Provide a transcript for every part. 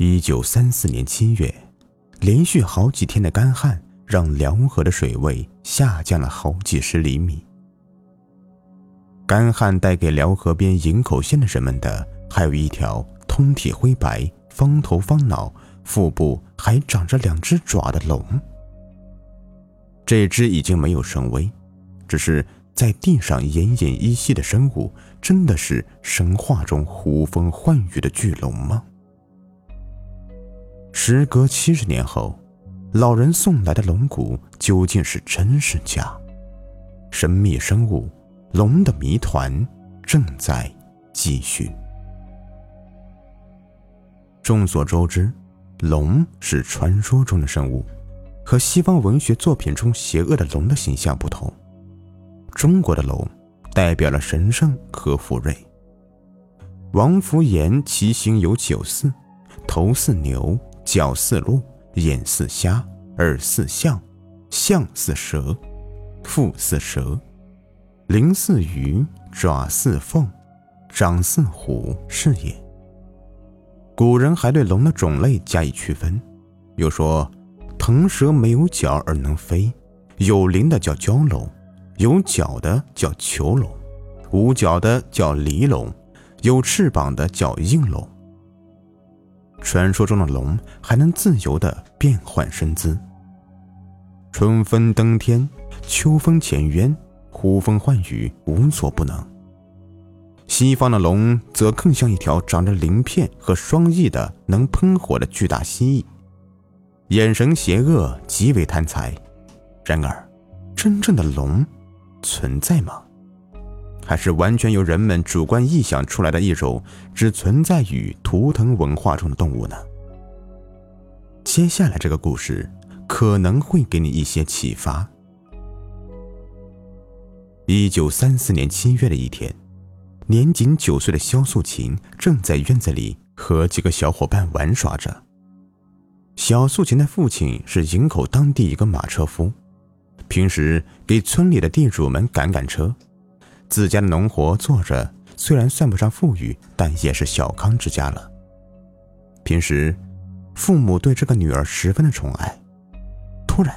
一九三四年七月，连续好几天的干旱让辽河的水位下降了好几十厘米。干旱带给辽河边营口县的人们的，还有一条通体灰白、方头方脑、腹部还长着两只爪的龙。这只已经没有神威，只是在地上奄奄一息的生物，真的是神话中呼风唤雨的巨龙吗？时隔七十年后，老人送来的龙骨究竟是真是假？神秘生物龙的谜团正在继续。众所周知，龙是传说中的生物，和西方文学作品中邪恶的龙的形象不同。中国的龙代表了神圣和福瑞。王福言其形有九似，头似牛。脚似鹿，眼似虾，耳似象，象似蛇，腹似蛇，鳞似鱼，爪似凤，掌似虎，是也。古人还对龙的种类加以区分，又说，腾蛇没有角而能飞，有鳞的叫蛟龙，有角的叫囚龙，无角的叫离龙，有翅膀的叫应龙。传说中的龙还能自由地变换身姿，春风登天，秋风潜渊，呼风唤雨，无所不能。西方的龙则更像一条长着鳞片和双翼的能喷火的巨大蜥蜴，眼神邪恶，极为贪财。然而，真正的龙存在吗？还是完全由人们主观臆想出来的一种只存在于图腾文化中的动物呢？接下来这个故事可能会给你一些启发。一九三四年七月的一天，年仅九岁的肖素琴正在院子里和几个小伙伴玩耍着。小素琴的父亲是营口当地一个马车夫，平时给村里的地主们赶赶车。自家的农活做着，虽然算不上富裕，但也是小康之家了。平时，父母对这个女儿十分的宠爱。突然，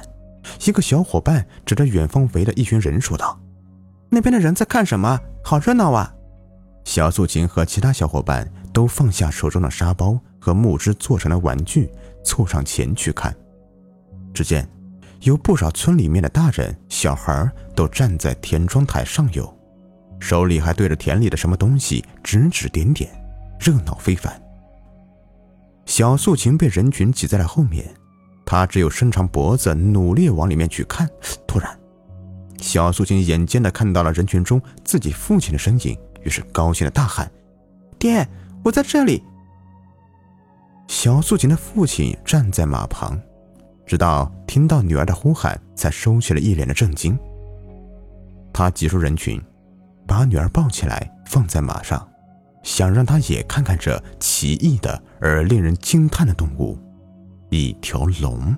一个小伙伴指着远方围的一群人说道：“那边的人在看什么？好热闹啊！”小素琴和其他小伙伴都放下手中的沙包和木枝做成的玩具，凑上前去看。只见，有不少村里面的大人、小孩都站在田庄台上游。手里还对着田里的什么东西指指点点，热闹非凡。小素琴被人群挤在了后面，她只有伸长脖子，努力往里面去看。突然，小素琴眼尖的看到了人群中自己父亲的身影，于是高兴的大喊：“爹，我在这里！”小素琴的父亲站在马旁，直到听到女儿的呼喊，才收起了一脸的震惊。他挤出人群。把女儿抱起来，放在马上，想让她也看看这奇异的而令人惊叹的动物——一条龙。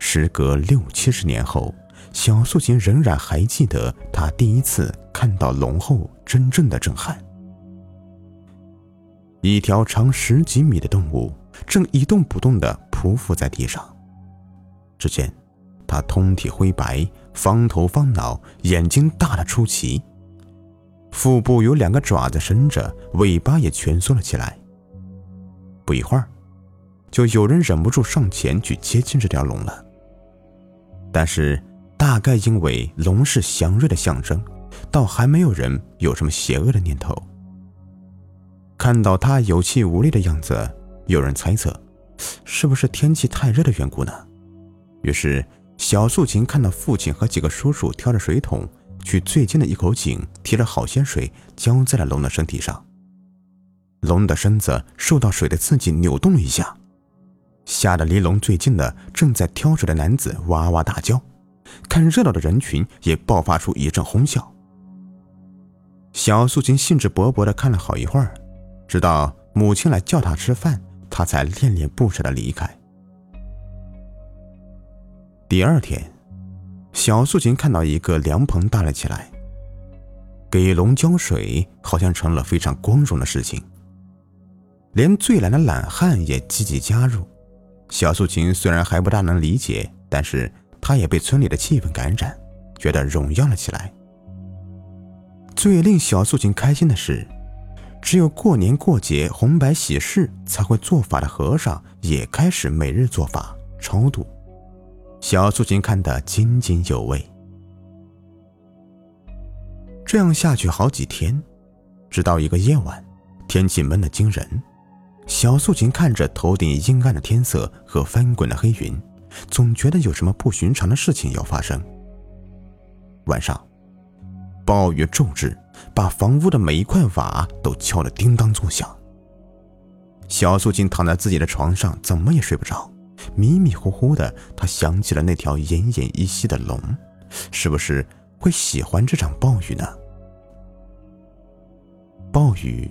时隔六七十年后，小素琴仍然还记得她第一次看到龙后真正的震撼。一条长十几米的动物正一动不动地匍匐在地上，只见。它通体灰白，方头方脑，眼睛大得出奇。腹部有两个爪子伸着，尾巴也蜷缩了起来。不一会儿，就有人忍不住上前去接近这条龙了。但是，大概因为龙是祥瑞的象征，倒还没有人有什么邪恶的念头。看到它有气无力的样子，有人猜测，是不是天气太热的缘故呢？于是。小素琴看到父亲和几个叔叔挑着水桶去最近的一口井提了好些水，浇在了龙的身体上。龙的身子受到水的刺激，扭动了一下，吓得离龙最近的正在挑水的男子哇哇大叫，看热闹的人群也爆发出一阵哄笑。小素琴兴致勃勃地看了好一会儿，直到母亲来叫她吃饭，她才恋恋不舍地离开。第二天，小素琴看到一个凉棚搭了起来，给龙浇水好像成了非常光荣的事情。连最懒的懒汉也积极加入。小素琴虽然还不大能理解，但是她也被村里的气氛感染，觉得荣耀了起来。最令小素琴开心的是，只有过年过节、红白喜事才会做法的和尚也开始每日做法超度。小素琴看得津津有味。这样下去好几天，直到一个夜晚，天气闷得惊人。小素琴看着头顶阴暗的天色和翻滚的黑云，总觉得有什么不寻常的事情要发生。晚上，暴雨骤至，把房屋的每一块瓦都敲得叮当作响。小素琴躺在自己的床上，怎么也睡不着，迷迷糊糊的，他想起了那条奄奄一息的龙，是不是会喜欢这场暴雨呢？暴雨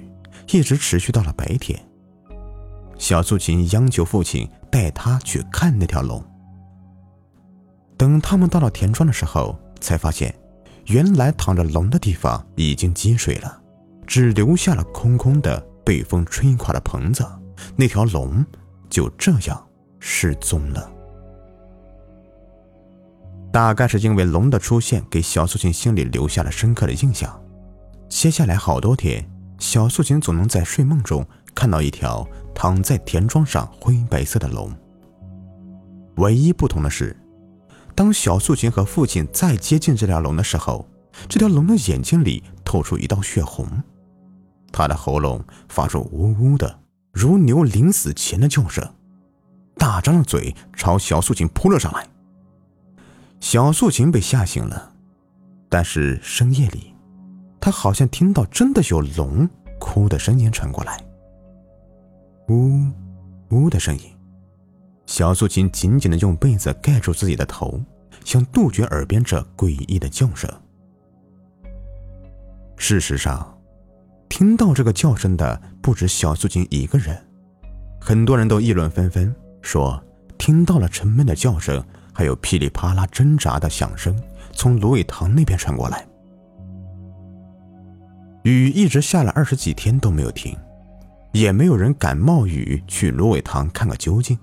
一直持续到了白天。小素琴央求父亲带她去看那条龙。等他们到了田庄的时候，才发现，原来躺着龙的地方已经积水了，只留下了空空的被风吹垮的棚子。那条龙就这样失踪了。大概是因为龙的出现，给小素琴心里留下了深刻的印象。接下来好多天，小素琴总能在睡梦中看到一条。躺在田庄上灰白色的龙。唯一不同的是，当小素琴和父亲再接近这条龙的时候，这条龙的眼睛里透出一道血红，它的喉咙发出呜呜的如牛临死前的叫声，大张着嘴朝小素琴扑了上来。小素琴被吓醒了，但是深夜里，她好像听到真的有龙哭的声音传过来。呜，呜的声音。小素琴紧紧的用被子盖住自己的头，想杜绝耳边这诡异的叫声。事实上，听到这个叫声的不止小素琴一个人，很多人都议论纷纷，说听到了沉闷的叫声，还有噼里啪啦挣扎的响声从芦苇塘那边传过来。雨一直下了二十几天都没有停。也没有人敢冒雨去芦苇塘看个究竟，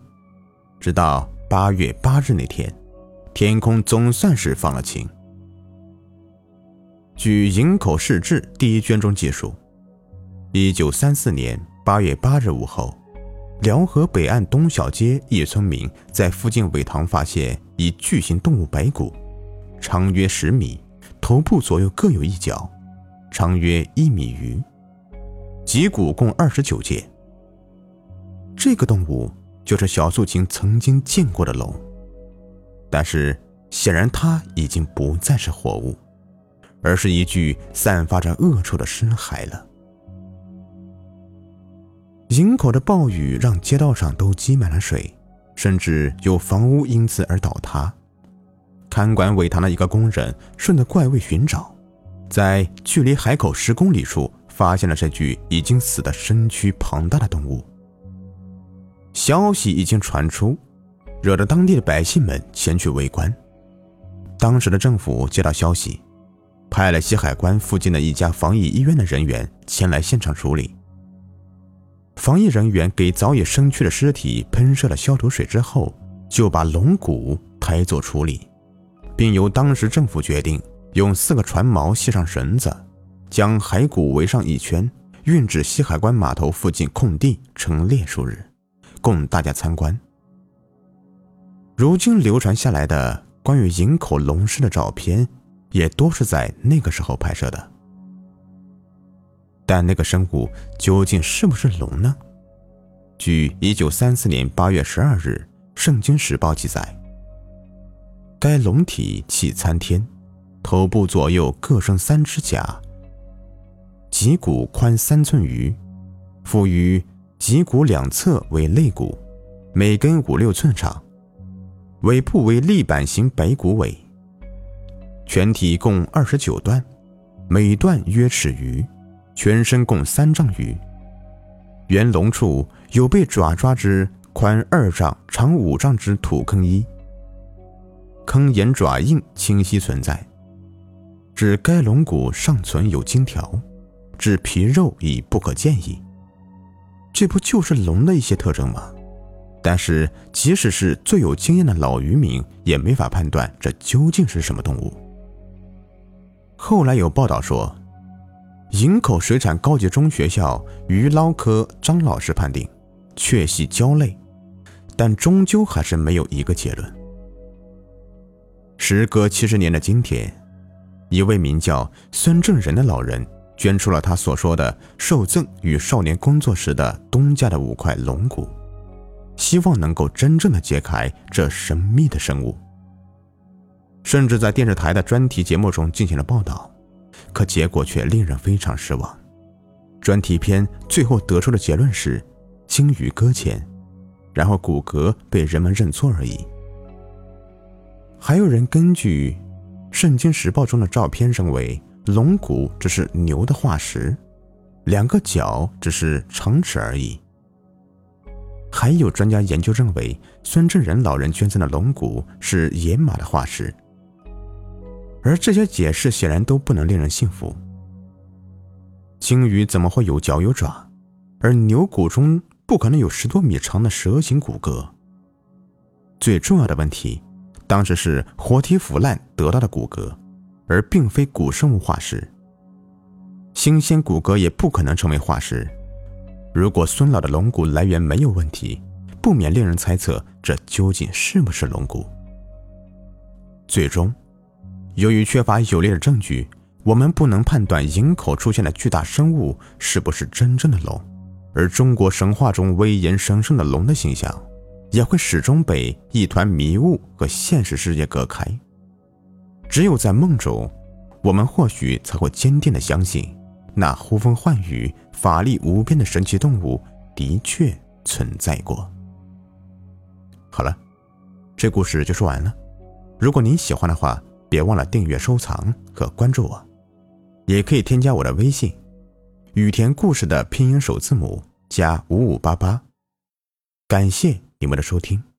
直到八月八日那天，天空总算是放了晴。据《营口市志》第一卷中记述，一九三四年八月八日午后，辽河北岸东小街一村民在附近苇塘发现一巨型动物白骨，长约十米，头部左右各有一角，长约一米余。脊骨共二十九节。这个动物就是小素琴曾经见过的龙，但是显然它已经不再是活物，而是一具散发着恶臭的尸骸了。营口的暴雨让街道上都积满了水，甚至有房屋因此而倒塌。看管苇塘的一个工人顺着怪味寻找，在距离海口十公里处。发现了这具已经死的身躯庞大的动物。消息已经传出，惹得当地的百姓们前去围观。当时的政府接到消息，派了西海关附近的一家防疫医院的人员前来现场处理。防疫人员给早已生去的尸体喷射了消毒水之后，就把龙骨抬走处理，并由当时政府决定用四个船锚系上绳子。将骸骨围上一圈，运至西海关码头附近空地陈列数日，供大家参观。如今流传下来的关于营口龙尸的照片，也多是在那个时候拍摄的。但那个生物究竟是不是龙呢？据一九三四年八月十二日《圣经时报》记载，该龙体气参天，头部左右各生三只甲。脊骨宽三寸余，附于脊骨两侧为肋骨，每根五六寸长，尾部为立板形白骨尾。全体共二十九段，每段约尺余，全身共三丈余。圆龙处有被爪抓之宽二丈、长五丈之土坑衣，坑沿爪印清晰存在，指该龙骨尚存有金条。指皮肉已不可见矣。这不就是龙的一些特征吗？但是，即使是最有经验的老渔民，也没法判断这究竟是什么动物。后来有报道说，营口水产高级中学校鱼捞科张老师判定，确系胶类，但终究还是没有一个结论。时隔七十年的今天，一位名叫孙正仁的老人捐出了他所说的受赠与少年工作时的东家的五块龙骨。希望能够真正的揭开这神秘的生物，甚至在电视台的专题节目中进行了报道，可结果却令人非常失望。专题片最后得出的结论是鲸鱼搁浅，然后骨骼被人们认错而已。还有人根据《圣经时报》中的照片认为龙骨只是牛的化石，两个角只是长齿而已。还有专家研究认为，孙正仁老人捐赠的龙骨是野马的化石，而这些解释显然都不能令人信服。鲸鱼怎么会有脚有爪？而牛骨中不可能有十多米长的蛇形骨骼。最重要的问题，当时是活体腐烂得到的骨骼，而并非古生物化石。新鲜骨骼也不可能成为化石。如果孙老的龙骨来源没有问题，不免令人猜测这究竟是不是龙骨。最终，由于缺乏有力的证据，我们不能判断营口出现的巨大生物是不是真正的龙，而中国神话中威严神圣的龙的形象，也会始终被一团迷雾和现实世界隔开。只有在梦中，我们或许才会坚定的相信。那呼风唤雨、法力无边的神奇动物的确存在过。好了，这故事就说完了。如果您喜欢的话，别忘了订阅、收藏和关注我，也可以添加我的微信“雨田故事”的拼音首字母加五五八八。感谢你们的收听。